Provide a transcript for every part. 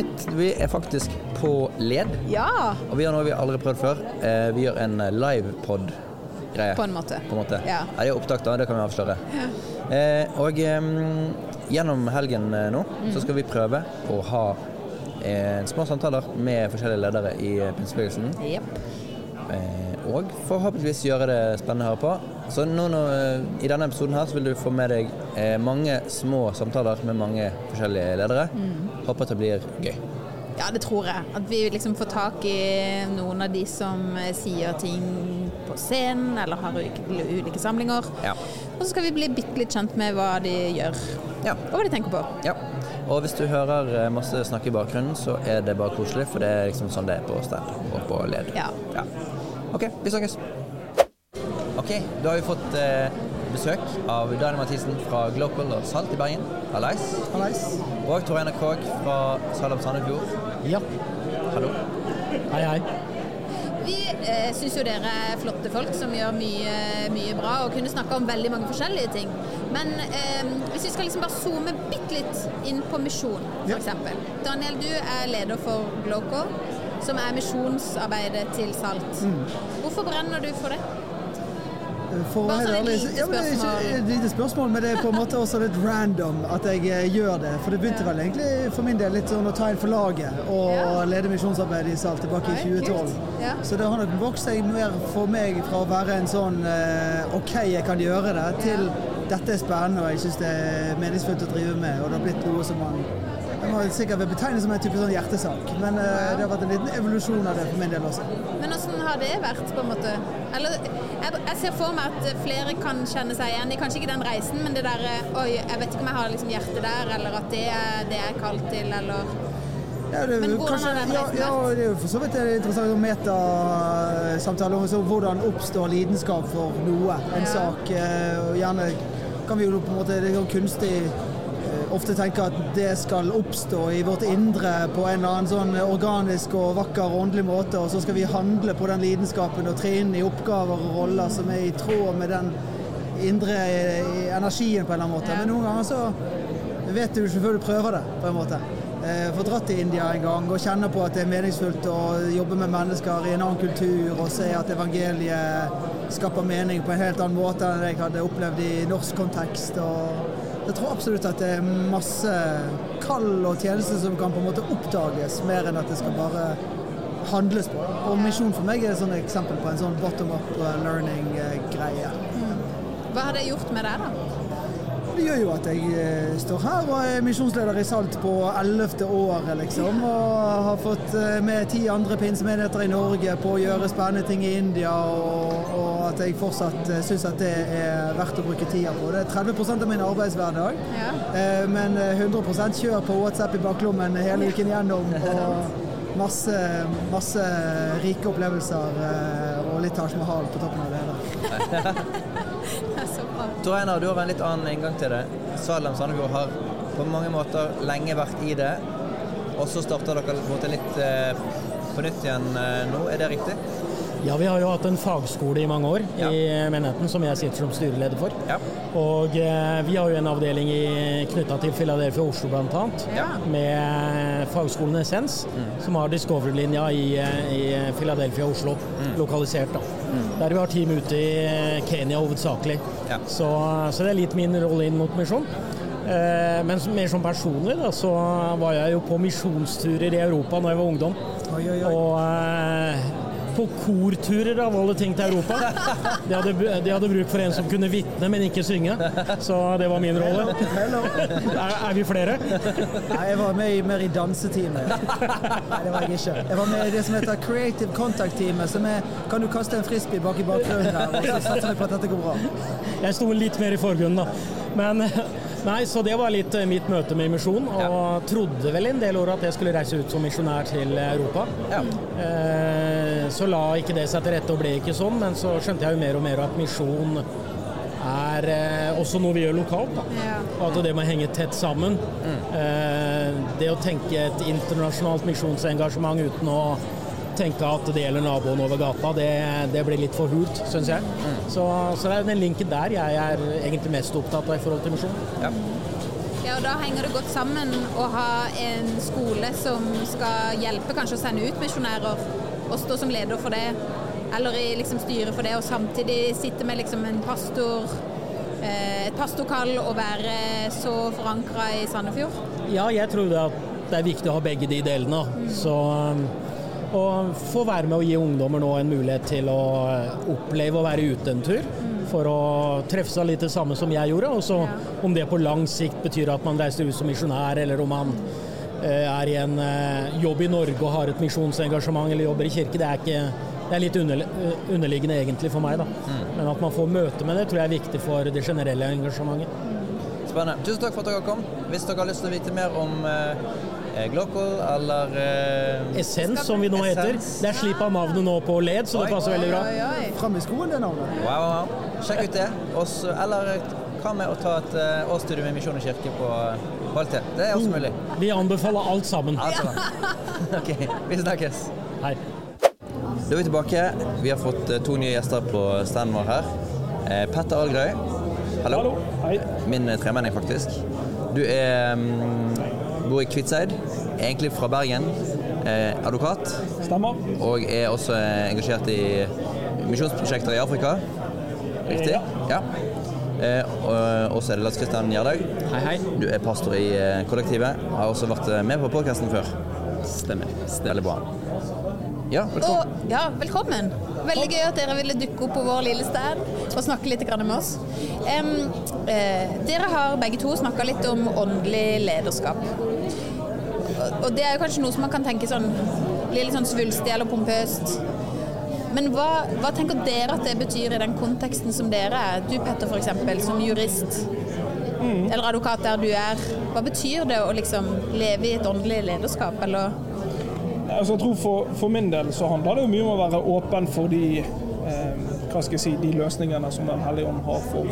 Alright, vi er faktisk på led, Ja, og vi gjør noe vi aldri har prøvd før. Eh, vi gjør en livepod-greie. på en måte. På en måte. Ja. det er opptak, da. Det kan vi avsløre. Eh, og eh, gjennom helgen eh, nå så skal vi prøve å ha eh, små samtaler med forskjellige ledere i eh, pinsebevegelsen. Yep. Eh, og forhåpentligvis gjøre det spennende høre på. Så nå, nå, eh, I denne episoden her så vil du få med deg eh, mange små samtaler med mange forskjellige ledere. Håper at det blir gøy. Ja, det tror jeg. At vi liksom får tak i noen av de som eh, sier ting på scenen, eller har ulike, ulike samlinger. Ja. Og så skal vi bli bitte litt kjent med hva de gjør, Ja. og hva de tenker på. ja. Og hvis du hører eh, masse snakk i bakgrunnen, så er det bare koselig, for det er liksom sånn det er på stand og på led. Ja. Ja. OK, vi snakkes. OK, da har vi fått eh, besøk av Daniel Mathisen fra Global og Salt i Bergen. Hallais. Hallais. Og Tor Einar Krogh fra Salem Sandefjord. Ja. Hallo. Hei, hei. Vi eh, syns jo dere er flotte folk som gjør mye, mye bra og kunne snakke om veldig mange forskjellige ting. Men eh, hvis vi skal liksom bare zoome bitte litt inn på misjon, Ja. f.eks. Daniel, du er leder for Gloco, som er misjonsarbeidet til Salt. Mm. Hvorfor brenner du for det? For å Bare sånn et lite ja, men det er ikke et lite spørsmål, men det er på en måte også litt random at jeg eh, gjør det. For det begynte Ja. vel egentlig for min del litt sånn å ta inn for laget og Ja. lede misjonsarbeidet i Salt tilbake i 2012. Ja. Så det har nok vokst seg mer for meg fra å være en sånn eh, OK, jeg kan gjøre det, til dette er spennende og jeg syns det er meningsfullt å drive med. Og det har blitt noe som man må sikkert vil betegne som en type sånn hjertesak. Men eh, det har vært en liten evolusjon av det for min del også. Men åssen har det vært, på en måte? Eller, jeg, jeg ser for meg at flere kan kjenne seg igjen i kanskje ikke den reisen, men det derre Oi, jeg vet ikke om jeg har liksom hjertet der, eller at det er det jeg er kalt til, eller Ja, det, Men hvordan kanskje, har den ja, reisen ja, vært? det er jo for så vidt en interessant metasamtale om så hvordan oppstår lidenskap for noe, en Ja. sak. eh, Og gjerne kan vi jo på en måte det er jo kunstig eh, ofte tenker at det skal oppstå i vårt indre på en eller annen sånn organisk og vakker og åndelig måte, og så skal vi handle på den lidenskapen og tre inn i oppgaver og roller som er i tråd med den indre energien på en eller annen måte. Men noen ganger så vet du ikke før du prøver det, på en måte. Eh, Få dratt til India en gang og kjenne på at det er meningsfullt å jobbe med mennesker i en annen kultur og se at evangeliet skaper mening på en helt annen måte enn jeg hadde opplevd i norsk kontekst. Og jeg tror absolutt at det er masse kall og tjenester som kan på en måte oppdages, mer enn at det skal bare handles på. Og misjon for meg er et eksempel på en sånn bottom up eh, learning-greie. Hva har det gjort med deg, da? Det gjør jo at jeg eh, står her og er misjonsleder i Salt på ellevte året, liksom. Og har fått eh, med ti andre pinsemenigheter i Norge på å gjøre spennende ting i India. Og, og at jeg fortsatt uh, syns at det er verdt å bruke tida på. Det er 30% av min arbeidshverdag. Ja. Eh, men eh, 100% kjør på WhatsApp i baklommen hele uken gjennom. Og masse, masse rike opplevelser eh, og litt Taj Mahal på toppen av det hele. Det er så bra. Tor Einar, du har en litt annen inngang til det. Salem Sandefjord har på mange måter lenge vært i det, og så starter dere på en måte litt eh, på nytt igjen eh, nå. Er det riktig? Ja, vi har jo hatt en fagskole i mange år Ja. i menigheten som jeg sitter som styreleder for. Ja. Og eh, vi har jo en avdeling knytta til Philadelphia Oslo bl.a. Ja. Med fagskolen Essens, som har Discovery-linja i, eh, i Philadelphia Oslo, lokalisert. da. Der vi har team ute i Kenya hovedsakelig. Ja. Så, så det er litt min rolle inn mot misjon. Eh, men mer som personlig da, så var jeg jo på misjonsturer i Europa da jeg var ungdom. Oi, oi, oi. Og eh, på korturer av alle ting til Europa. De hadde, de hadde bruk for en som kunne vitne, men ikke synge. Så det var min rolle. Er, er vi flere? Nei, jeg var med i, mer i danseteamet. Nei, det var jeg ikke. Jeg var med i det som heter Creative Contact-teamet, som er Kan du kaste en frisbee bak i bakgrunnen her? og så satser vi på at dette går bra. Jeg sto litt mer i forgrunnen, da. Men Nei, så det var litt eh, mitt møte med misjon, og trodde vel en del år at jeg skulle reise ut som misjonær til Europa. Ja. Eh, Så la ikke det seg til rette og ble ikke sånn, men så skjønte jeg jo mer og mer at misjon er eh, også noe vi gjør lokalt. Da. Ja. Og at det må henge tett sammen. Eh, Det å tenke et internasjonalt misjonsengasjement uten å tenke at det gjelder naboen over gata, det, det blir litt for hult, syns jeg. Så, så det er den linken der jeg er egentlig mest opptatt av i forhold til misjon. Ja. Ja, og Da henger det godt sammen å ha en skole som skal hjelpe kanskje å sende ut misjonærer, og stå som leder for det, eller i liksom styret for det, og samtidig sitte med liksom en pastor, eh, et pastorkall og være så forankra i Sandefjord. Ja, jeg tror det, det er viktig å ha begge de delene. Så å få være med å gi ungdommer nå en mulighet til å oppleve å være ute en tur. For å treffe seg litt det samme som jeg gjorde. Og så om det på lang sikt betyr at man reiser ut som misjonær, eller om man eh, er i en eh, jobb i Norge og har et misjonsengasjement eller jobber i kirke, det er, ikke, det er litt underli underliggende egentlig for meg. da. Men at man får møte med det, tror jeg er viktig for det generelle engasjementet. Spennende. Tusen takk for at dere kom. Hvis dere har lyst til å vite mer om eh, eller eh, Essens, som vi nå heter. Det er slipp av navnet nå på LED, så det passer veldig bra. Oi, oi. Fram i skoen, det navnet. Wow, wow, wow. Sjekk ut det. Også, eller hva med å ta et uh, årsstudium i Misjon og kirke på Kvalitet? Det er også mulig. Vi anbefaler alt sammen. Altså, OK, vi snakkes. Hei. Da er vi tilbake. Vi har fått to nye gjester på standen vår her. Eh, Petter Algrøy. Hallo. Hallo. Hei. Min tremenning, faktisk. Du er, mm, bor i Kviteseid, egentlig fra Bergen. Eh, advokat. Stemmer. Og er også eh, engasjert i misjonsprosjekter i Afrika. Riktig? Ja. Eh, og også er det Lars Kristian Gjerdaug. Hei, hei. Du er pastor i eh, kollektivet. Har også vært eh, med på podkasten før. Stemmer. Veldig bra. Ja, velkommen. Og, ja, velkommen. Veldig gøy at dere ville dukke opp på vår lille stand og snakke litt med oss. Um, eh, dere har begge to snakka litt om åndelig lederskap. Og, og det er jo kanskje noe som man kan tenke sånn blir litt sånn svulstig eller pompøst. Men hva, hva tenker dere at det betyr i den konteksten som dere er? Du Petter f.eks. som jurist. Eller advokat der du er. Hva betyr det å liksom leve i et åndelig lederskap, eller Altså, jeg tror for, for min del så handler det jo mye om å være åpen for de eh, hva skal jeg si, de løsningene som Den hellige ånd har for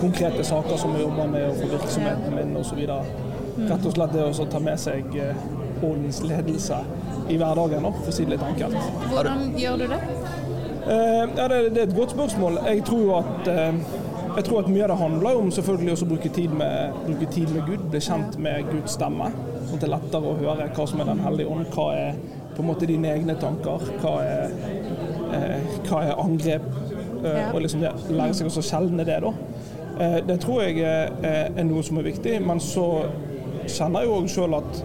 konkrete saker som vi jobber med, og for virksomheten min osv. Rett og slett det å ta med seg eh, åndens ledelse i hverdagen, da, for å si det litt enkelt. hvordan gjør du det? Eh, ja, det, det er et godt spørsmål. Jeg tror at eh, jeg tror at mye av det handler om selvfølgelig å bruke tid med, bruke tid med Gud, bli kjent med Guds stemme. Sånn at det er lettere å høre hva som er Den hellige ånd. Hva er på en måte dine egne tanker? Hva er, eh, hva er angrep? Eh, og liksom det, lære seg å skjelne det, da. Eh, det tror jeg er, er noe som er viktig. Men så kjenner jeg jo òg sjøl at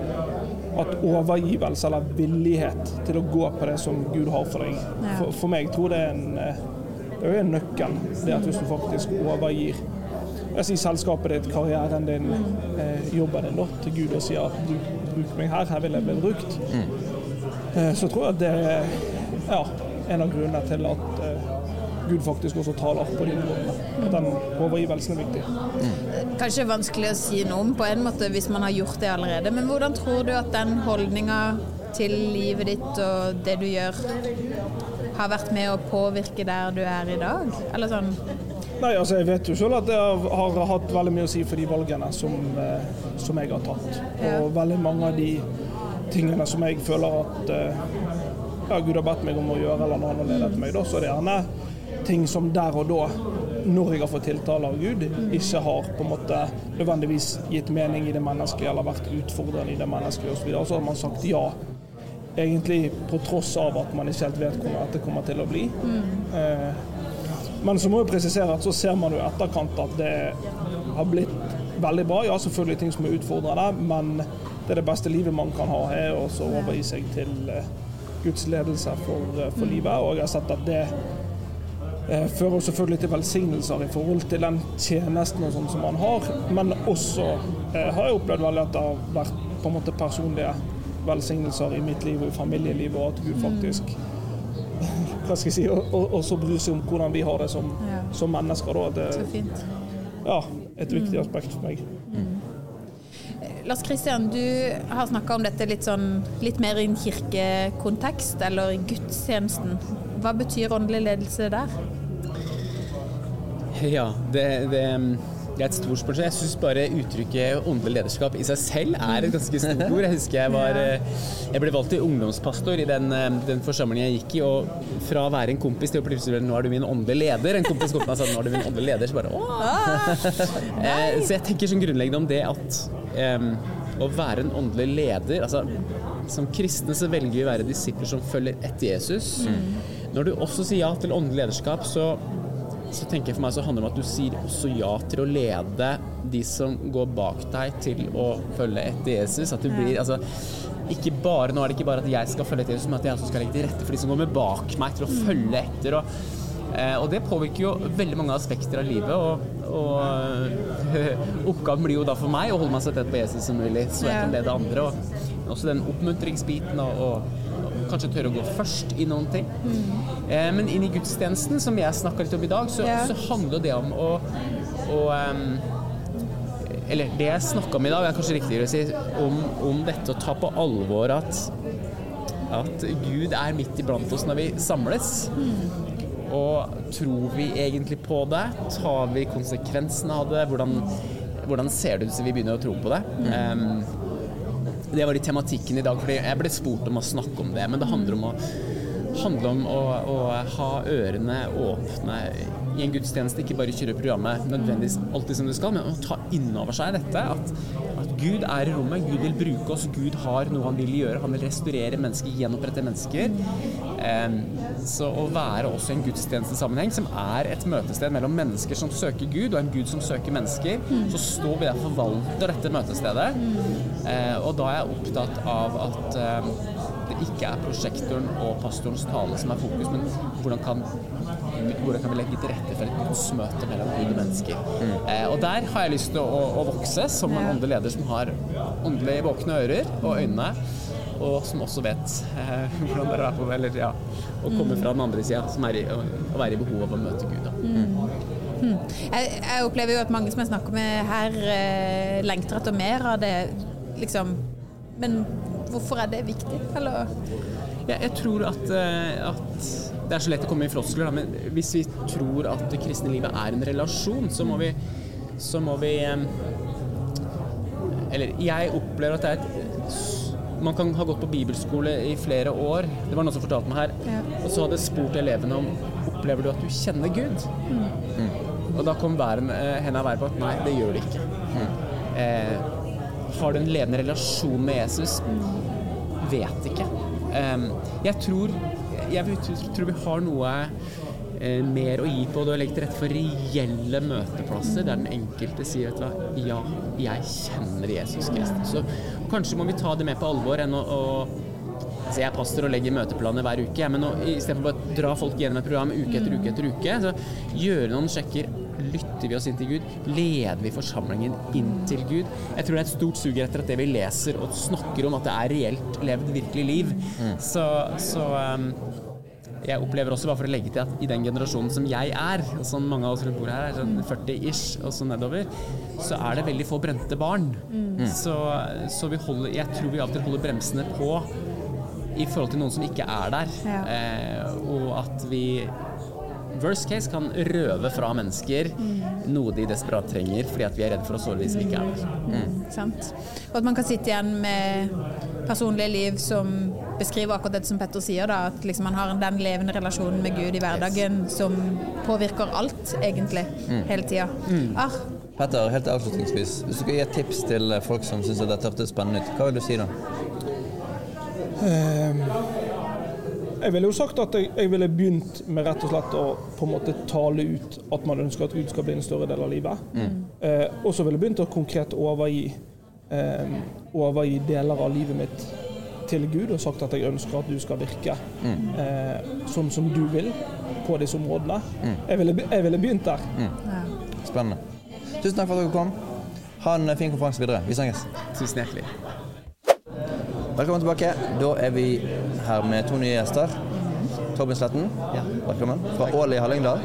at overgivelse eller villighet til å gå på det som Gud har for deg. For, for meg tror det er en, eh, det er en nøkkel. Det at hvis du faktisk overgir jeg sier selskapet ditt, karrieren din, eh, jobben din til Gud og sier at bruk, bruk meg her, her vil jeg bli brukt, eh, så tror jeg at det er ja, en av grunnene til at eh, Gud faktisk også taler på dine vegne. Den overgivelsen er viktig. Kanskje vanskelig å si noe om på en måte hvis man har gjort det allerede, men hvordan tror du at den holdninga til livet ditt og det du gjør, har vært med å påvirke der du er i dag? Eller sånn Nei, altså Jeg vet jo selv at det har, hatt veldig mye å si for de valgene som, eh, som jeg har tatt. Og veldig mange av de tingene som jeg føler at eh, ja, Gud har bedt meg om å gjøre, eller noe ledet meg, da, så er gjerne ting som der og da, når jeg har fått tiltale av Gud, ikke har på en måte nødvendigvis gitt mening i det menneskelige eller vært utfordrende i det menneskelige osv. Så har man sagt ja, egentlig på tross av at man ikke helt vet hvordan dette kommer til å bli. Eh, men så må jeg presisere at så ser man jo i etterkant at det har blitt veldig bra. Ja, selvfølgelig ting som er utfordrende, men det er det beste livet man kan ha, er å så overgi seg til eh, Guds ledelse for, eh, for livet. Og jeg har sett at det eh, fører selvfølgelig til velsignelser i forhold til den tjenesten og sånn som man har, men også eh, har jeg opplevd veldig at det har vært på en måte personlige velsignelser i mitt liv og i familielivet, og at Gud faktisk hva skal jeg si, og, og, også bryr seg om hvordan vi har det som, Ja. som mennesker. Da. Det er ja, et viktig aspekt for meg. Lars Kristian, du har snakka om dette litt, sånn, litt mer i en kirkekontekst, eller i gudstjenesten. Hva betyr åndelig ledelse der? Ja, det, det, det er et stort spørsmål. Jeg syns bare uttrykket åndelig lederskap i seg selv er et ganske stort ord. Jeg husker jeg var eh, Jeg ble valgt til ungdomspastor i den, eh, den forsamlingen jeg gikk i, og fra å være en kompis til å plutselig nå er du min åndelige leder. En kompis kom til meg og sa nå er du min åndelige leder, så bare åh! Eh, Så jeg tenker sånn grunnleggende om det at um, å være en åndelig leder altså, Som kristne så velger vi å være disipler som følger etter Jesus. Når du også sier ja til åndelig lederskap, så, så tenker jeg for meg så handler det om at du sier også ja til å lede de som går bak deg, til å følge etter Jesus. At du blir altså ikke bare, Nå er det ikke bare at jeg skal følge etter Jesus, men at jeg også skal legge til rette for de som kommer bak meg, til å følge etter. og Eh, og det påvirker jo veldig mange aspekter av livet. Og, og oppgaven blir jo da for meg å holde meg så tett på Jesus som mulig, så jeg kan lede andre. Og også den oppmuntringsbiten og, og kanskje tørre å gå først i noen ting. Eh, men inn i gudstjenesten, som jeg snakka litt om i dag, så, yeah. så handler det om å, å um, eller det jeg snakka om i dag, er kanskje riktigere å si om, om dette å ta på alvor at, at Gud er midt iblant oss når vi samles. Og tror vi egentlig på det? Tar vi konsekvensene av det? Hvordan, hvordan ser det ut hvis vi begynner å tro på det? Em, det var i tematikken i dag, fordi jeg ble spurt om å snakke om det. Men det handler om å, handler om å, å ha ørene åpne i en gudstjeneste. Ikke bare kjøre programmet nødvendigvis alltid som det skal, men å ta innover seg dette. At, at Gud er i rommet, Gud vil bruke oss, Gud har noe han vil gjøre. Han vil restaurere mennesker, gjenopprette mennesker. Så å være også i en gudstjenestesammenheng, som er et møtested mellom mennesker som søker Gud, og en Gud som søker mennesker, så står vi der og forvalter dette møtestedet. Eh, og da er jeg opptatt av at eh, det ikke er prosjektoren og pastorens tale som er fokus, men hvordan kan, hvordan kan vi legge til rette for et gudsmøte mellom Gud og mennesker. Eh, og der har jeg lyst til å, å vokse som en åndelig leder som har åndelig våkne ører og øyne, og som også vet eh, hvordan det er på, eller, ja, å komme fra den andre sida, som er i, å, å være i behov av å møte Gud. Da. Jeg, jeg opplever jo at mange som jeg snakker med her, eh, lengter etter mer av det, liksom. Men hvorfor er det viktig? Eller Ja, jeg tror at, eh, at det er så lett å komme i floskler, men hvis vi tror at det kristne livet er en relasjon, så må vi, så må vi Eller jeg opplever at det er et Man kan ha gått på bibelskole i flere år. Det var noen som fortalte meg her. Ja. Og så hadde jeg spurt elevene om Opplever du at du kjenner Gud? Og da kom hver en- eh, henda hver på at nei, det gjør det ikke. Eh, har du en levende relasjon med Jesus? Vet ikke. Eh, jeg tror jeg tror vi har noe eh, mer å gi på det å legge til rette for reelle møteplasser der den enkelte sier at ja, jeg kjenner Jesus Kristus. Så kanskje må vi ta det med på alvor enn å, å Altså jeg er pastor og legger møteplaner hver uke, men nå, istedenfor bare å dra folk gjennom et program uke etter uke etter uke, så gjøre noen sjekker. Lytter vi oss inn til Gud? Leder vi forsamlingen inn til Gud? Jeg tror det er et stort sug etter at det vi leser og snakker om, at det er reelt levd virkelig liv. Så, så um, jeg opplever også, bare for å legge til, at i den generasjonen som jeg er, og som mange av oss rundt bor her, er sånn 40-ish og så nedover, så er det veldig få brente barn. Så, så vi holder, jeg tror vi alltid holder bremsene på i forhold til noen som ikke er der. Ja. Eh, og at vi worst case kan røve fra mennesker noe de desperat trenger, fordi at vi er redd for å såre de som ikke er der. sant? Og at man kan sitte igjen med personlige liv som beskriver akkurat det som Petter sier, da, at liksom man har den levende relasjonen med Gud i hverdagen som påvirker alt, egentlig, hele tida. Ah, Petter, helt avslutningsvis. Hvis du skal gi et tips til folk som syns dette hørtes spennende ut, hva vil du si da? Jeg ville jo sagt at jeg, jeg ville begynt med rett og slett å på en måte tale ut at man ønsker at Gud skal bli en større del av livet. Eh, og så ville jeg begynt å konkret overgi, eh, overgi deler av livet mitt til Gud og sagt at jeg ønsker at du skal virke eh, sånn som du vil på disse områdene. Jeg, ville, jeg ville begynt der. Spennende. Tusen takk for at dere kom. Ha en fin konferanse videre. Vi snakkes. Tusen hjertelig. Velkommen tilbake. Da er vi her med to nye gjester. Tobin Sletten, velkommen. Fra Ål i Hallingdal,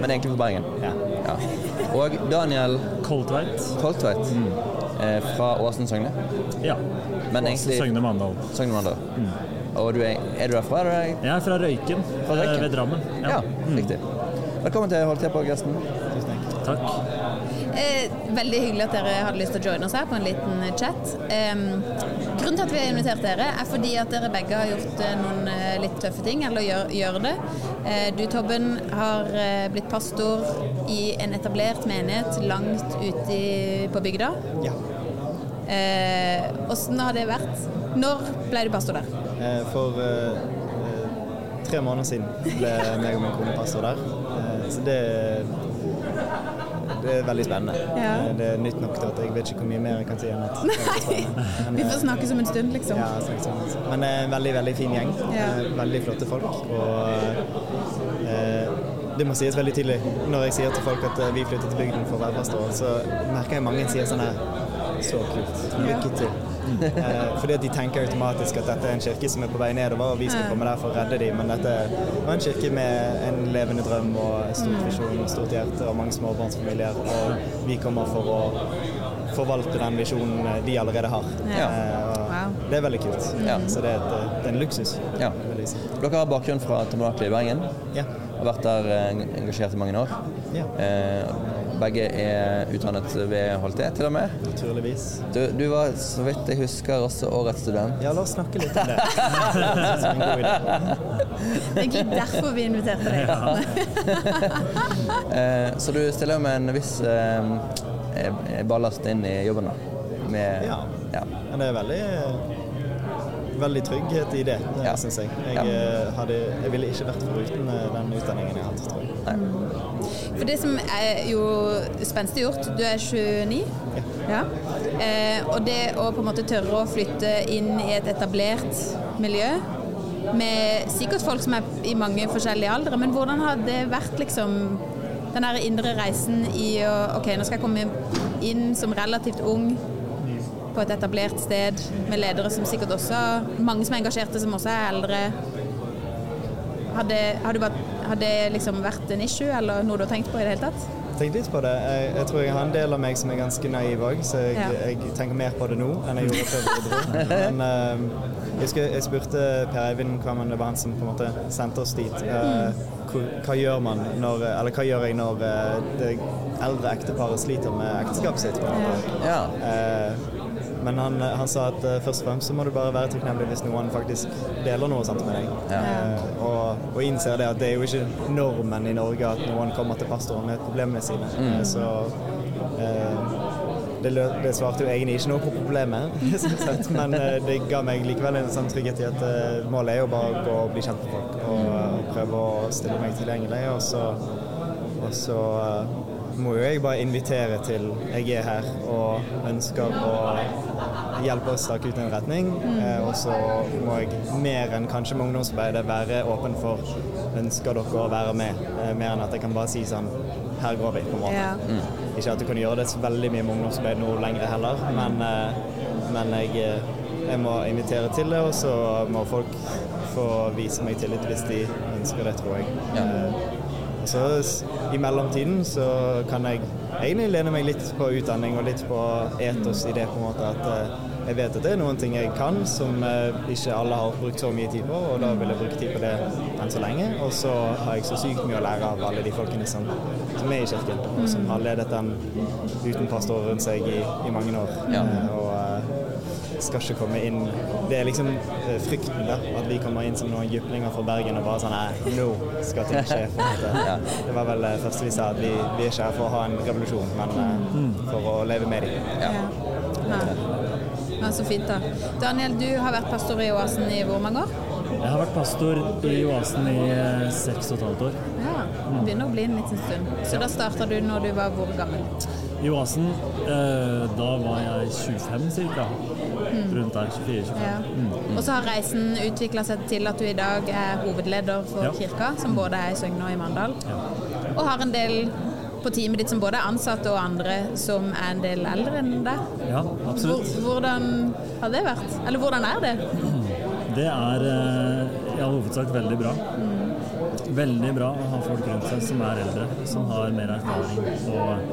men egentlig fra Bergen. Ja. Og Daniel Koldtveit. Koltveit eh, fra Åsen Søgne. Ja. Men egentlig Søgne Mandal. Søgne Mandal. Og du er, er du derfra? Er du der? Jeg er fra Røyken, Fra Røyken? eh, ved Drammen. Ja, riktig. Velkommen til Holdt på Gesten. Takk. Eh, veldig hyggelig at dere hadde lyst til å joine oss her på en liten chat. Em, grunnen til at vi har invitert dere, er fordi at dere begge har gjort eh, noen eh, litt tøffe ting, eller gjør, gjør det. Eh, du, Tobben, har blitt pastor i en etablert menighet langt ute på bygda. Ja. Eh, har det vært? Når ble du pastor der? Eh, For eh, tre måneder siden ble meg og min kone pastor der. Så det, det er veldig spennende. Ja. Eh, Det er nytt nok til at jeg vet ikke hvor mye mer jeg kan si enn at. Men, Vi får eh, snakke som en stund, liksom. Ja, snakk sammen. Men det er en veldig, veldig fin gjeng. Ja. Eh, Veldig flotte folk. Og eh, det må sies veldig tydelig. Når jeg sier til folk at eh, vi flytter til bygden for å være pastor, så merker jeg mange sier sånn her Så kult. Lykke til. Eh, fordi at de tenker automatisk at dette er en kirke som er på vei nedover, og vi skal komme der for å redde dem. Men dette var en kirke med en levende drøm og en stor visjon, stort hjerte og mange småbarnsfamilier. Og vi kommer for å forvalte den visjonen de allerede har. Ja. Eh, Wow. det er veldig kult. Ja. Så det er, et, det er en luksus. Ja. Dere har bakgrunn fra Tabernakelet i Bergen. Ja. Har vært der eh, engasjert i mange år. Ja. Eh, begge er utdannet ved HLT, til og med. Naturligvis. Du, du var, så vidt jeg husker, også årets student. Ja, la oss snakke litt om det. Det er egentlig derfor vi inviterte deg. Eh, så du stiller med en viss eh, eh, ballast inn i jobben, da? Med, Ja. ja. Men det er veldig Veldig trygghet i det, Ja. syns jeg. Jeg, Ja. hadde, jeg ville ikke vært foruten den utdanningen jeg hadde, tror jeg. For det som er jo spenstig gjort, du er 29. Ja. Eh, og det å på en måte tørre å flytte inn i et etablert miljø med sikkert folk som er i mange forskjellige aldre, men hvordan har det vært liksom den der indre reisen i å OK, nå skal jeg komme inn som relativt ung på et etablert sted med ledere som sikkert også Mange som er engasjerte, som også er eldre. Har det, bare, har det liksom vært en issue, eller noe du har tenkt på i det hele tatt? tenkt litt på det. Jeg, jeg tror jeg har en del av meg som er ganske naiv òg, så jeg, Ja. jeg tenker mer på det nå enn jeg gjorde før vi dro. Men uh, jeg, husker, jeg spurte Per Eivind Kvammen, det var han som på en måte sendte oss dit. Uh, hva, hva gjør man når Eller hva gjør jeg når eh, det eldre ekteparet sliter med ekteskapet sitt? på en måte? ja. Eh, men han, han sa at eh, først og fremst så må du bare være takknemlig hvis noen faktisk deler noe sant med deg. Ja. Uh, og, og innser det at det er jo ikke normen i Norge at noen kommer til pastoren med problemene sine. Eh, så eh, det, lø- det svarte jo egentlig ikke noe på problemet, sagt, men eh, det ga meg likevel en sånn trygghet i at eh, målet er jo bare å gå og bli kjent med folk og, prøve å stille meg tilgjengelig. Og så, og så eh, må jo jeg bare invitere til jeg er her og ønsker å hjelpe oss stake ut en retning. Eh, og så må jeg mer enn kanskje med ungdomsarbeidet være åpen for ønsker dere å være med, eh, mer enn at jeg kan bare si sånn her går vi, på en måte. Ja. Ikke at du kan gjøre det så veldig mye med ungdomsarbeid nå lenger heller, men, eh, men jeg, eh, jeg må invitere til det, og så må folk få vise meg tillit hvis de ønsker det, tror jeg. Eh, Og så i mellomtiden så kan jeg egentlig lene meg litt på utdanning og litt på etos i det på en måte at eh, jeg vet at det er noen ting jeg kan som eh, ikke alle har brukt så mye tid på, og da vil jeg bruke tid på det enn så lenge. Og så har jeg så sykt mye å lære av alle de folkene som, som er i kirken, og som har ledet den uten pastor rundt seg i, i mange år. Ja. Eh, og skal ikke komme inn Det er liksom eh, frykten, da. At vi kommer inn som noen jyplinger fra Bergen og bare sånn Nei, nå skal ting skje. Det var vel det første vi sa, at vi, vi er ikke her for å ha en revolusjon, men eh, for å leve med dem. Ja. Ja. Ja, så fint, da. Daniel, du har vært pastor i Oasen i hvor mange år? Jeg har vært pastor i Oasen i eh, seks og et halvt år. Ja, det begynner å bli en liten stund. Så da starta du når du var hvor gammel? I Oasen, eh, da var jeg 25 ca. Rundt der. 24-25. Ja. Og så har reisen utvikla seg til at du i dag er hovedleder for Ja. kirka, som både er i Søgne og i Mandal. Og har en del på teamet ditt som både er ansatte og andre som er en del eldre enn deg. Ja, absolutt. hvordan har det vært? Eller hvordan er det? Det er eh, i all hovedsak veldig bra. Veldig bra å ha folk rundt seg som er eldre, som har mer erfaring. Og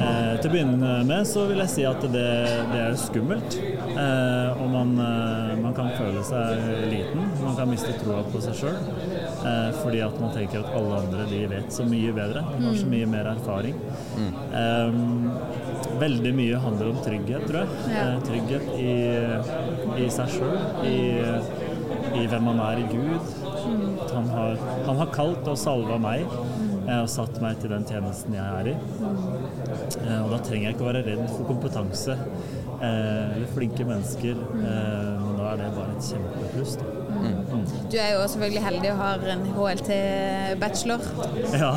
eh, til å begynne med så vil jeg si at det, det er skummelt. Eh, og man, eh, man kan føle seg liten. Man kan miste troa på seg sjøl. Eh, fordi at man tenker at alle andre de vet så mye bedre. De har så mye mer erfaring. Eh, veldig mye handler om trygghet, tror jeg. Ja. Eh, trygghet i, i seg sjøl. I, i hvem man er i Gud. At han, har, han har kalt og salva meg og satt meg til den tjenesten jeg er i. Eh, og da trenger jeg ikke å være redd for kompetanse eh, eller flinke mennesker. Er det bare et kjempepluss. Mm. Du er jo selvfølgelig heldig og har en HLT-bachelor, Ja,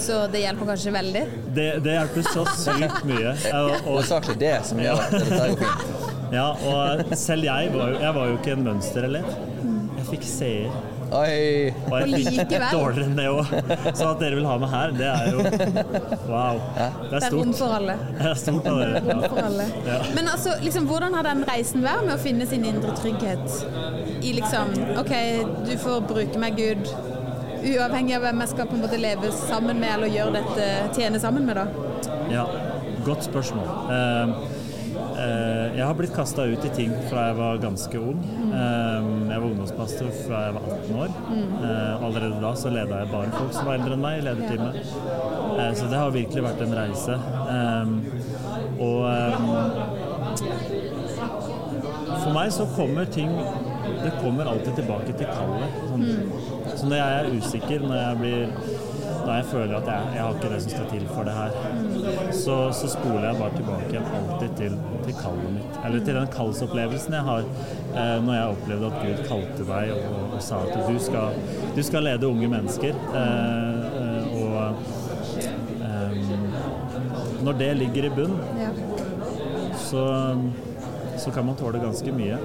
så det hjelper kanskje veldig. det, det hjelper så sykt mye. Og, og, Hovedsakelig det som gjør at dette går fint. ja, og selv jeg var jo, jeg var jo ikke en mønsterelev. Jeg fikk C-er. Oi! Og jeg fikk likevel. dårligere enn det òg. Så at dere vil ha meg her, det er jo wow. Det er Det er rom stort. for alle. Det er stort av dere. Rom for Ja. alle. Ja. Men altså, liksom, hvordan har den reisen vært med å finne sin indre trygghet? I liksom OK, du får bruke meg, Gud, uavhengig av hvem jeg skal på en måte leve sammen med eller gjøre dette, tjene sammen med, da. Ja, godt spørsmål. Eh, jeg har blitt kasta ut i ting fra jeg var ganske ung. Eh, jeg var ungdomspastor fra jeg var 18 år. Eh, allerede da så leda jeg bare folk som var eldre enn meg i lederteamet. Eh, så det har virkelig vært en reise. Eh, og eh, for meg så kommer ting Det kommer alltid tilbake til kallet. Sånn, Så når jeg er usikker, når jeg blir når jeg føler at jeg, jeg har ikke det som skal til for det her, så, så spoler jeg bare tilbake alltid til, til kallet mitt. Eller til den kallsopplevelsen jeg har eh, når jeg opplevde at Gud kalte deg og, og, sa at du skal, du skal lede unge mennesker. Eh, eh, og eh, når det ligger i bunn, Ja. så, så kan man tåle ganske mye.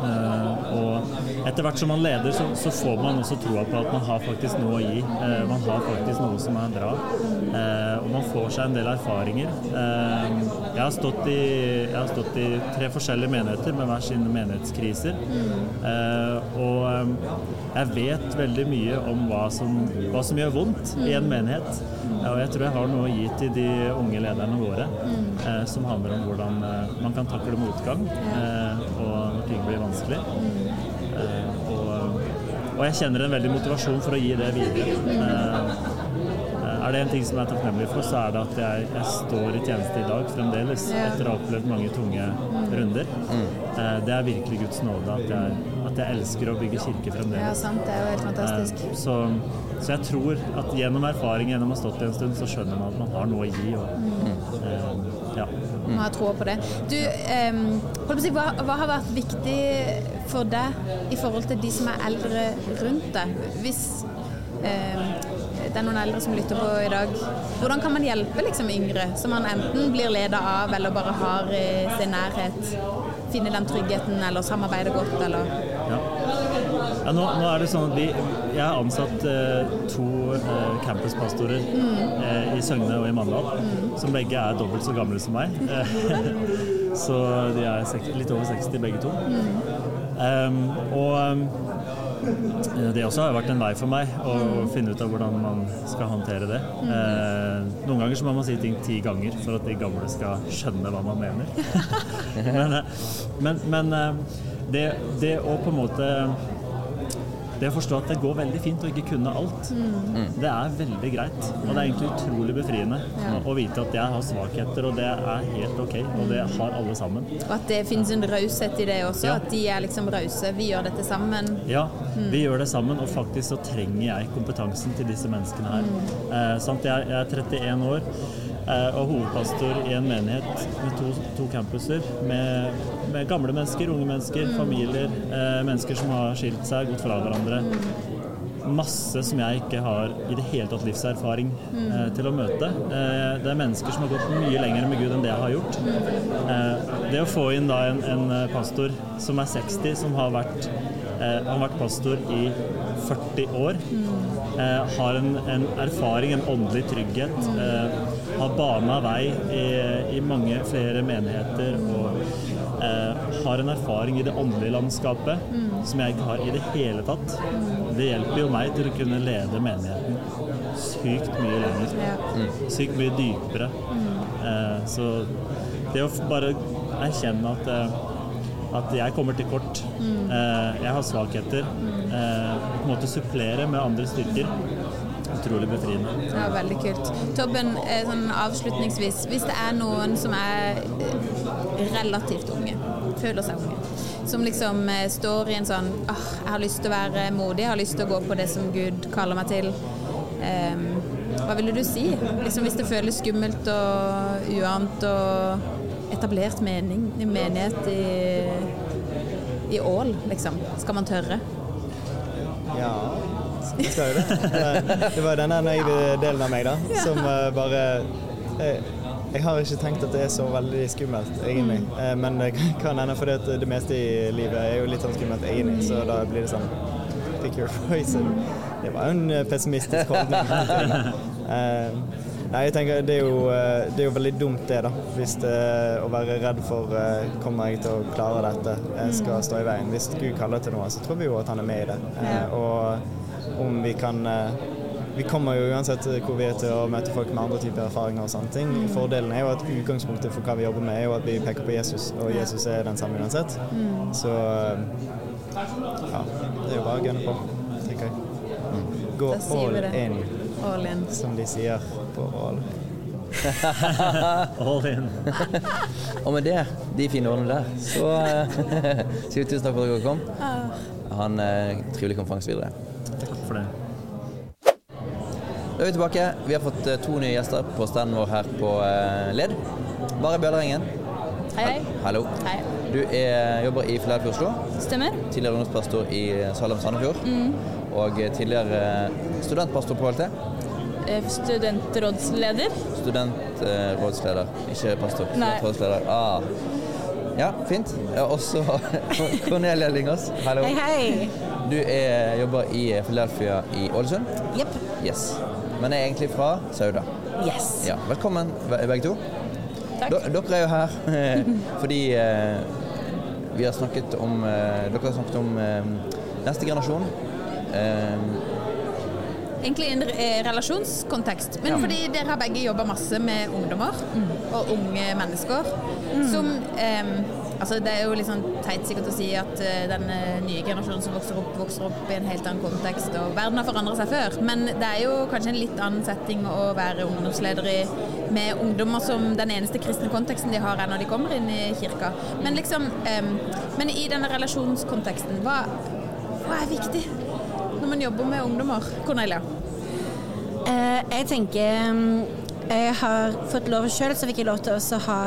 Uh, og etter hvert som man leder, så, så får man også troa på at man har faktisk noe å gi. Uh, man har faktisk noe som er bra. Eh, og man får seg en del erfaringer. Jeg, har stått i, jeg har stått i tre forskjellige menigheter med hver sine menighetskriser. Og jeg vet veldig mye om hva som, hva som gjør vondt i en menighet. Ja, og jeg tror jeg har noe å gi til de unge lederne våre, eh, som handler om hvordan eh, man kan takle motgang eh, og når ting blir vanskelig. Eh, og, og jeg kjenner en veldig motivasjon for å gi det videre. Eh, er det en ting som jeg er takknemlig for, så er det at jeg, jeg står i tjeneste i dag fremdeles, Ja. etter å ha opplevd mange tunge runder. Eh, det er virkelig Guds nåde at jeg, at jeg elsker å bygge kirke fremdeles. ja, sant. Det er jo helt fantastisk. Eh, Så, så jeg tror at gjennom erfaring, gjennom å ha stått i en stund, så skjønner man at man har noe å gi. Og, eh, ja. Man har troa på det. Du, holdt på hva, hva har vært viktig for deg i forhold til de som er eldre rundt deg? Hvis em, det er noen eldre som lytter på i dag, hvordan kan man hjelpe liksom, yngre som man enten blir leda av eller bare har i sin nærhet? Finne den tryggheten eller samarbeide godt eller Ja. Nå, nå er det sånn at vi, Jeg har ansatt eh, to eh, campuspastorer eh, i Søgne og i Mandal, som begge er dobbelt så gamle som meg. Så de er sek- litt over 60 begge to. Um, og um, det også har vært en vei for meg å finne ut av hvordan man skal håndtere det. Eh, noen ganger så må man si ting ti ganger for at de gamle skal skjønne hva man mener. men eh, men, men eh, det, det å på en måte det å forstå at det går veldig fint å ikke kunne alt, det er veldig greit. Og det er egentlig utrolig befriende å vite at jeg har svakheter, og det er helt ok. Og det har alle sammen. Og at det finnes en raushet i det også, Ja. at de er liksom rause. Vi gjør dette sammen. Ja, vi gjør det sammen, og faktisk så trenger jeg kompetansen til disse menneskene her. Eh, sant? Jeg, jeg er 31 år og hovedpastor i en menighet med to, to campuser med, med gamle mennesker, unge mennesker, familier, eh, mennesker som har skilt seg, gått fra hverandre. Masse som jeg ikke har i det hele tatt livserfaring eh, til å møte. Eh, det er mennesker som har gått mye lenger med Gud enn det jeg har gjort. Eh, det å få inn da en, en eh, pastor som er 60, som har vært, eh, har vært pastor i 40 år, eh, har en, en erfaring, en åndelig trygghet, eh, har bana vei i, i mange flere menigheter og eh, har en erfaring i det åndelige landskapet som jeg ikke har i det hele tatt. Det hjelper jo meg til å kunne lede menigheten sykt mye lenger. Ja. Sykt mye dypere. Eh, så det å bare erkjenne at, eh, at jeg kommer til kort, Mm. jeg har svakheter, eh, på en måte supplere med andre styrker, utrolig befriende. Ja, veldig kult. Tobben, eh, sånn avslutningsvis, hvis det er noen som er eh, relativt unge, føler seg unge, som liksom eh, står i en sånn åh, jeg har lyst til å være modig, jeg har lyst til å gå på det som Gud kaller meg til. Um, hva ville du si? Liksom hvis det føles skummelt og uant og etablert mening, menighet i, i Ål, liksom? Skal man tørre? Ja, vi skal jo det. Det- Det var denne naive delen av meg da, som eh, bare jeg, jeg har ikke tenkt at det er så veldig skummelt, egentlig. Eh, Men det kan hende fordi at det meste i livet er jo litt sånn skummelt egentlig, så da blir det sånn pick your poison. Det var jo en eh, pessimistisk holdning. Eh, Nei, jeg tenker det er, jo, eh, det er jo veldig dumt det, da. Hvis det, å være redd for eh, kommer jeg til å klare dette, jeg skal stå i veien. Hvis Gud kaller til noe, så tror vi jo at han er med i det. Eh, Og om vi kan eh, Vi kommer jo uansett hvor vi er til å møte folk med andre typer erfaringer og sånne ting. Fordelen er jo at utgangspunktet for hva vi jobber med, er jo at vi peker på Jesus, og Jesus er den samme uansett. Så eh, ja, det er jo bare å gunne på, tenker jeg. Gå sier vi all in, All in. som de sier på Ål. All in. Og med det, de fine ordene der, så eh, sier vi tusen takk for at dere kom. Ha en eh, trivelig konferanse videre. Takk for det. Da er vi tilbake. Vi har fått eh, to nye gjester på standen vår her på eh, LED. Bare Bjørlerengen. Hei, hei. Hallo. Hei. Du er, jobber i Filadelfia Oslo. Stemmer. Tidligere ungdomspastor i Salem Sandefjord. Og eh, tidligere studentpastor på HLT. Eh, Studentrådsleder. Studentrådsleder, ikke pastor. Studentrådsleder. Ah. Ja, fint. Ja, også Cornelia Lyngås. Hallo. Hei, hei. Du er, jobber i Philadelphia i Ålesund. Jepp. Yes. Men er egentlig fra Sauda. Yes. Ja, velkommen begge to. Takk. D dere er jo her fordi eh, vi har snakket om eh, Dere har snakket om eh, neste generasjon. Eh, Egentlig i en eh, relasjonskontekst, men Ja. fordi dere har begge jobba masse med ungdommer og unge mennesker. Som em, altså Det er jo litt sånn teit sikkert å si at eh, den eh, nye generasjonen som vokser opp, vokser opp i en helt annen kontekst, og verden har forandret seg før. Men det er jo kanskje en litt annen setting å være ungdomsleder i med ungdommer som den eneste kristne konteksten de har, er når de kommer inn i kirka. Men liksom um, Men i denne relasjonskonteksten, hva, hva er viktig når man jobber med ungdommer? Cornelia? Eh, jeg tenker jeg har fått lov selv, så fikk jeg lov til å ha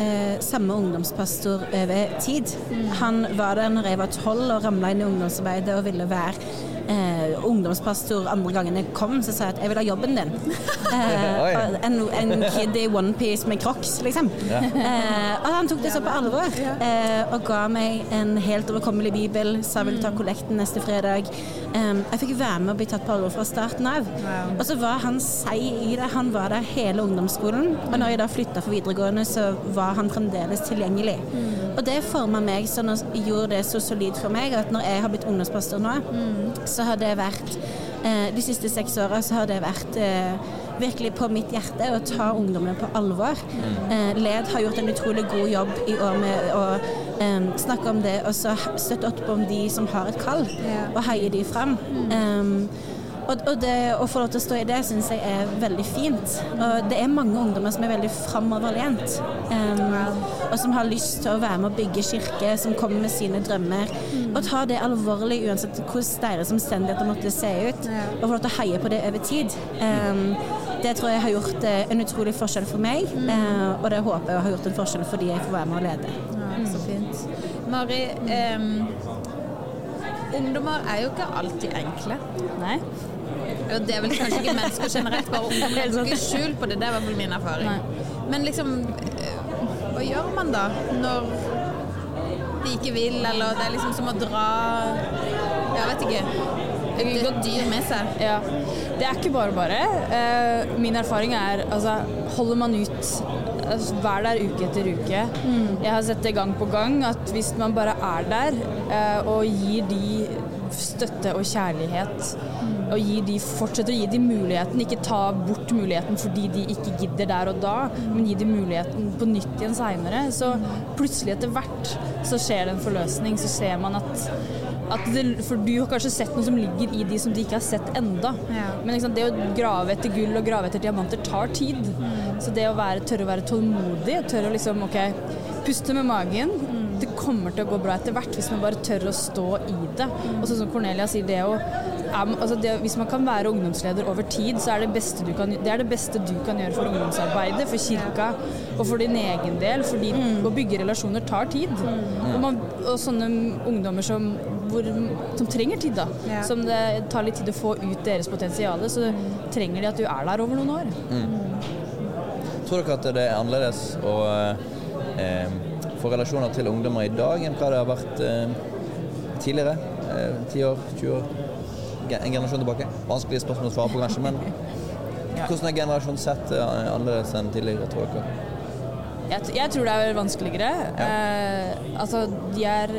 eh, samme ungdomspastor over tid. Han var der når jeg var tolv og ramla inn i ungdomsarbeidet og ville være eh, ungdomspastor andre gangen jeg kom, så sa jeg at jeg vil ha jobben din. Eh, en, en kid i onepiece med crocs, liksom. Eh, og han tok det så på alvor eh, og ga meg en helt overkommelig bibel, sa ville ta kollekten neste fredag. Eh, jeg fikk være med og bli tatt på alvor fra starten av. Og så var han seig i det. Han var der hele ungdomsskolen. Og når jeg da flytta for videregående, så var han fremdeles tilgjengelig. Og det forma meg sånn og gjorde det så solid for meg at når jeg har blitt ungdomspastor nå, så har det vært eh, De siste seks åra så har det vært eh, virkelig på mitt hjerte å ta ungdommene på alvor. Eh, Led har gjort en utrolig god jobb i år med å eh, snakke om det og så støtte opp om de som har et kall, og heie de fram. Um, og, og det å få lov til å stå i det syns jeg er veldig fint. Og det er mange ungdommer som er veldig framoverlent. Um, og som har lyst til å være med å bygge kirke, som kommer med sine drømmer. Og ta det alvorlig uansett hvordan deres omstendigheter måtte se ut. Og få lov til å heie på det over tid. Um, det tror jeg har gjort eh, en utrolig forskjell for meg, eh, og det håper jeg har gjort en forskjell for de jeg får være med å lede. Ja, så fint. Mari, eh, ungdommer er jo ikke alltid enkle. Nei. Og det er vel kanskje ikke mennesker generelt, bare ungdommer legger ikke skjul på det. Det er i hvert fall min erfaring. Men liksom, eh, hva gjør man da når de ikke vil, eller det er liksom som å dra Jeg vet ikke. Et et dyr med seg. Ja. Det er ikke bare bare. Eh, min erfaring er altså, holder man ut altså, hver der uke etter uke. Jeg har sett det gang på gang at hvis man bare er der eh, og gir de støtte og kjærlighet og gir de, fortsetter å gi de muligheten, ikke ta bort muligheten fordi de ikke gidder der og da, men gi de muligheten på nytt igjen seinere, så plutselig etter hvert så skjer det en forløsning. Så ser man at det, for du har kanskje sett noe som ligger i de som de ikke har sett enda. Ja. Men sant, det å grave etter gull og grave etter diamanter tar tid. Så det å være, tørre å være tålmodig, tørre å liksom OK, puste med magen. Det kommer til å gå bra etter hvert hvis man bare tør å stå i det. Og sånn som Cornelia sier, det å altså det, hvis man kan være ungdomsleder over tid, så er det, beste du kan, det er det beste du kan gjøre for ungdomsarbeidet, for kirka og for din egen del. Fordi å bygge relasjoner tar tid. Og, man, og sånne ungdommer som, hvor, som trenger tid, da, Ja. som det tar litt tid å få ut deres potensial, så trenger de at du er der over noen år. Tror dere at det er annerledes å eh, få relasjoner til ungdommer i dag enn hva det har vært eh, tidligere? Eh, 10 år, 20 år, en generasjon tilbake? Vanskelig spørsmål å svare på, kanskje, men hvordan er generasjon sett eh, annerledes enn tidligere, tror dere? Jeg, jeg tror det er vanskeligere. Eh, altså, de er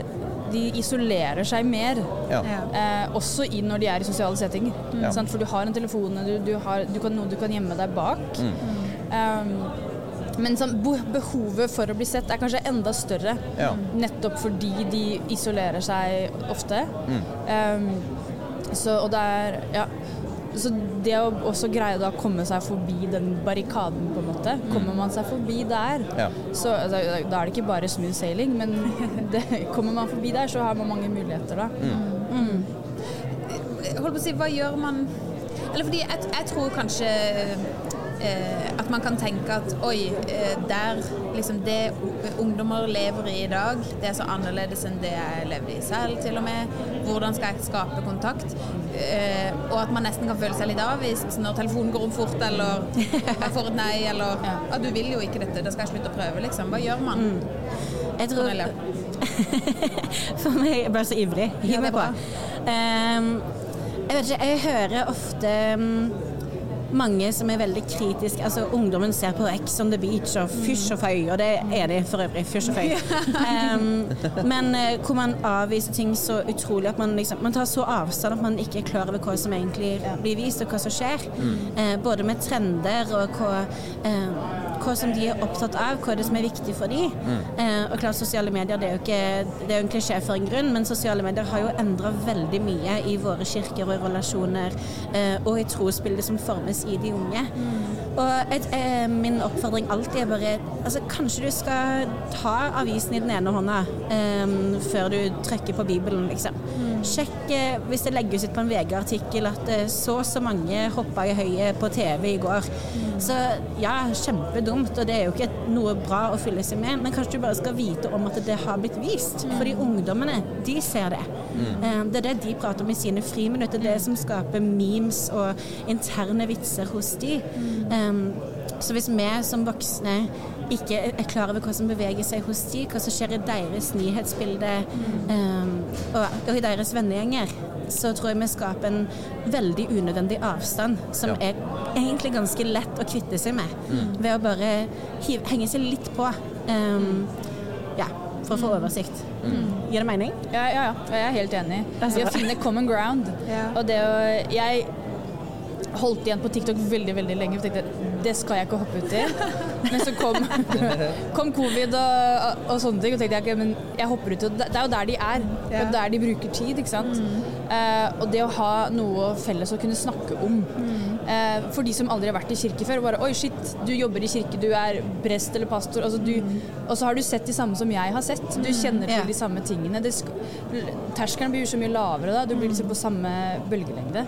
de isolerer seg mer, Ja. eh, også i når de er i sosiale settinger. Ja. Sant? For du har en telefon, du, du har du kan, noe du kan gjemme deg bak. Um, men sånn, behovet for å bli sett er kanskje enda større, Ja. nettopp fordi de isolerer seg ofte. Um, så, og det er ja. Så det å også greie da å komme seg forbi den barrikaden, på en måte. Kommer man seg forbi der, Ja. så da, da er det ikke bare smooth sailing, men det, kommer man forbi der, så har man mange muligheter da. holdt på å si, hva gjør man Eller fordi jeg, jeg tror kanskje eh, at man kan tenke at oi, eh, der liksom det ungdommer lever i i dag, det er så annerledes enn det jeg levde i selv, til og med. Hvordan skal jeg skape kontakt? Eh, og at man nesten kan føle seg litt avvist når telefonen går om fort, eller jeg får et nei, eller ja, du vil jo ikke dette, da skal jeg slutte å prøve, liksom. Hva gjør man? Jeg tror? For meg Jeg ble så ivrig. Hiv meg på. Ehm, jeg vet ikke, jeg hører ofte mm, mange som er veldig kritiske. Altså, ungdommen ser på X on the beach og fysj og føy, og det er de for øvrig. Fysj og føy. Um, men uh, hvor man avviser ting så utrolig at man liksom Man tar så avstand at man ikke er klar over hva som egentlig blir vist, og hva som skjer. Uh, både med trender og hva eh, hva som de er opptatt av, hva det som er viktig for dem. Eh, og klart Sosiale medier det er jo ikke, det er jo en klisjé for en grunn, men sosiale medier har jo endra veldig mye i våre kirker og i relasjoner eh, og i trosbildet som formes i de unge. Og et, eh, min oppfordring alltid er bare altså, Kanskje du skal ta avisen i den ene hånda eh, før du trykker på Bibelen, liksom. Sjekk eh, hvis det legges ut på en VG-artikkel at eh, så og så mange hoppa i høyet på TV i går. Så ja, kjempedumt, og det er jo ikke noe bra å fylle seg med, men kanskje du bare skal vite om at det har blitt vist. Fordi ungdommene, de ser det. Eh, Det er det de prater om i sine friminutter, det er det som skaper memes og interne vitser hos de. Eh, Så hvis vi som voksne ikke er klar over hva som beveger seg hos de, hva som skjer i deres nyhetsbilde eh, og, og i deres vennegjenger, så tror jeg vi skaper en veldig unødvendig avstand som Ja. er egentlig ganske lett å kvitte seg med. Ved å bare hive, henge seg litt på. Um, ja, for å få oversikt. Gir det mening? Ja, ja, ja. Jeg er helt enig. Vi å finne common ground. Og det å Jeg holdt igjen på TikTok veldig veldig lenge og tenkte det skal jeg ikke hoppe ut i. Men så kom, kom covid og, og sånne ting, og tenkte jeg ikke, men jeg hopper ut i det. Er jo der de er. Det er jo der de bruker tid, ikke sant. Eh, og det å ha noe felles å kunne snakke om. Eh, for de som aldri har vært i kirke før, bare oi shit, du jobber i kirke, du er prest eller pastor, altså, du, og så har du sett de samme som jeg har sett. Du kjenner til Ja. de samme tingene. Det Terskelen blir jo så mye lavere da. Du blir liksom på samme bølgelengde.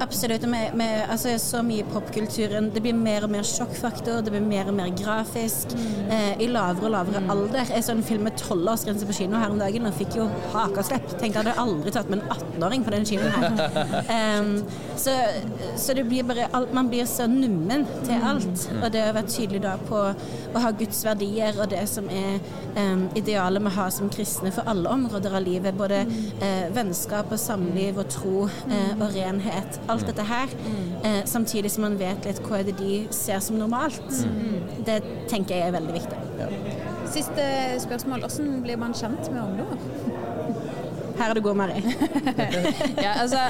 Absolutt. Med, med altså, så mye i popkulturen. Det blir mer og mer sjokkfaktor, det blir mer og mer grafisk. Eh, I lavere og lavere alder. Jeg så en film med tolvårsgrense på kino her om dagen og fikk jo hakaslepp. Tenkte jeg hadde aldri tatt med en 18-åring på den kinoen her. um, så, så det blir bare alt, Man blir så nummen til alt. Og det å være tydelig da på å ha Guds verdier og det som er um, idealet vi har som kristne for alle områder av livet. Både eh, vennskap og samliv og tro eh, og renhet. Alt dette her. Eh, samtidig som man vet litt hva er det de ser som normalt. Det tenker jeg er veldig viktig. Siste spørsmål. Hvordan blir man kjent med ungdommer? Her er det god, Mari. Ja, altså,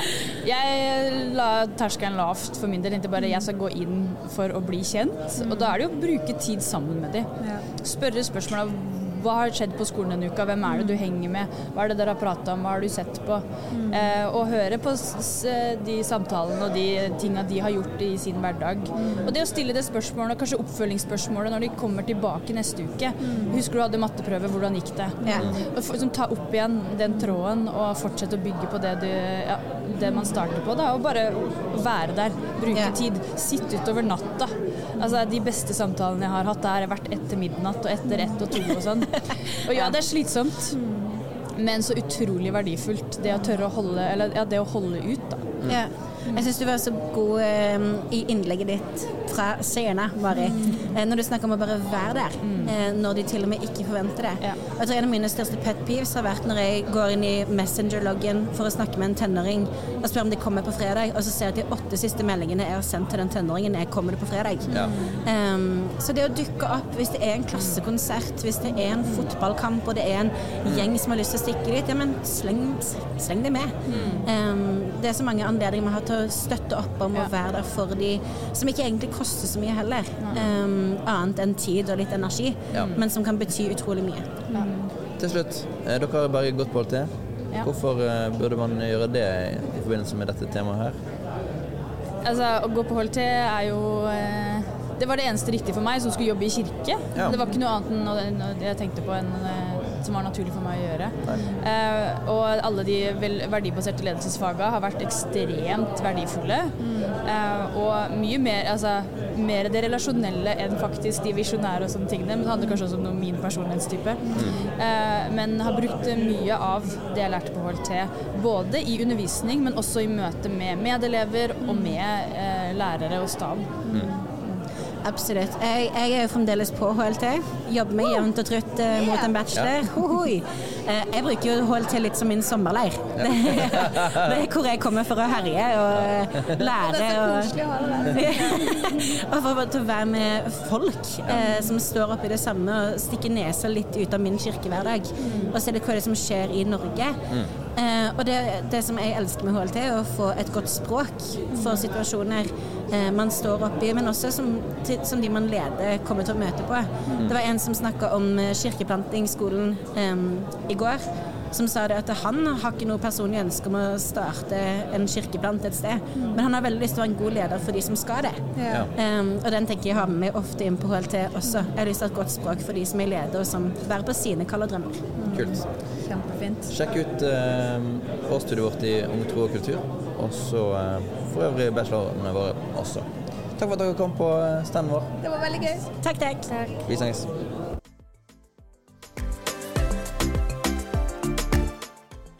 jeg la terskelen lavt for min del. Ikke bare jeg skal gå inn for å bli kjent. Og da er det jo å bruke tid sammen med dem. Spørre spørsmål av hva har skjedd på skolen denne uka, hvem er det du henger med, hva er det dere har prata om, hva har du sett på? Eh, og høre på de samtalene og de tinga de har gjort i sin hverdag. Og det å stille det spørsmålet, kanskje oppfølgingsspørsmålet når de kommer tilbake neste uke. Husker du hadde matteprøve, hvordan gikk det? Ja. Og for, liksom, ta opp igjen den tråden og fortsette å bygge på det, du, ja, det man starter på. Da, og bare være der, bruke yeah. tid. Sitte utover natta. Altså, de beste samtalene jeg har hatt, har vært etter midnatt og etter ett og to og sånn. Og ja, det er slitsomt, men så utrolig verdifullt. Det å tørre å holde, eller, ja, det å holde ut, da. Ja. Jeg syns du var så god eh, i innlegget ditt fra seerne, Mari. Eh, når du snakker om å bare være der, eh, når de til og med ikke forventer det. Ja. Jeg tror En av mine største pet peeves har vært når jeg går inn i Messenger-loggen for å snakke med en tenåring og spør om de kommer på fredag, og så ser jeg at de åtte siste meldingene jeg har sendt til den tenåringen, er 'kommer du på fredag'? Ja. Um, så det å dukke opp hvis det er en klassekonsert, hvis det er en fotballkamp og det er en gjeng som har lyst til å stikke dit, ja, men sleng, sleng det med. Um, det er så mange anledninger vi har til å støtte opp om og være der for de som ikke egentlig koster så mye heller. Um, annet enn tid og litt energi, Ja. men som kan bety utrolig mye. Til slutt, eh, dere har bare gått på HLT. Ja. Hvorfor eh, burde man gjøre det i forbindelse med dette temaet her? Altså, å gå på HLT er jo eh, Det var det eneste riktige for meg som skulle jobbe i kirke. Ja. Det var ikke noe annet enn noe jeg tenkte på enn som var naturlig for meg å gjøre. Eh, og alle de verdibaserte ledelsesfaga har vært ekstremt verdifulle. Eh, og mye mer, altså, mer det relasjonelle enn faktisk de visjonære og sånne tingene. Men det handler kanskje også om noe min personlighetstype. Eh, men har brukt mye av det jeg lærte på HLT, både i undervisning, men også i møte med medelever og med eh, lærere og stab. Absolutt. Jeg, jeg er jo fremdeles på HLT. Jobber meg jevnt og trutt eh, mot en bachelor. Hohoi. Eh, jeg bruker jo HLT litt som min sommerleir. Det, det er hvor jeg kommer for å herje og eh, lære. Og, og for å være med folk eh, som står oppi det samme og stikker nesa litt ut av min kirkehverdag. Og se hva det er som skjer i Norge. Eh, og det, det som jeg elsker med HLT, er å få et godt språk for situasjoner eh, man står oppi, men også som, som de man leder, kommer til å møte på. Det var en som snakka om kirkeplantingsskolen eh, i går. Som sa det at han har ikke noe personlig ønske om å starte en kirkeplant et sted, men han har veldig lyst til å være en god leder for de som skal det. Ja. Um, og den tenker jeg har med meg ofte inn på HLT også. Jeg har lyst til å ha et godt språk for de som er leder, og som bærer på sine kall og drømmer. Kult. Kjempefint. Sjekk ut uh, årsstudiet vårt i Ung tro og kultur, og så uh, for øvrig bachelorene våre også. Takk for at dere kom på eh, standen vår. Det var veldig gøy. Takk, takk. Vi snakkes.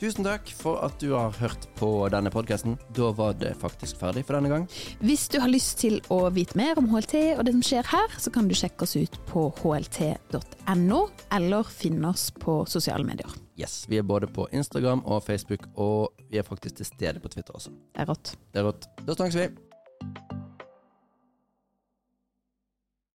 Tusen takk for at du har hørt på denne podkasten. Da var det faktisk ferdig for denne gang. Hvis du har lyst til å vite mer om HLT og det som skjer her, så kan du sjekke oss ut på hlt.no, eller finne oss på sosiale medier. Yes, Vi er både på Instagram og Facebook, og vi er faktisk til stede på Twitter også. Det er rått. Det er rått. Da snakkes vi.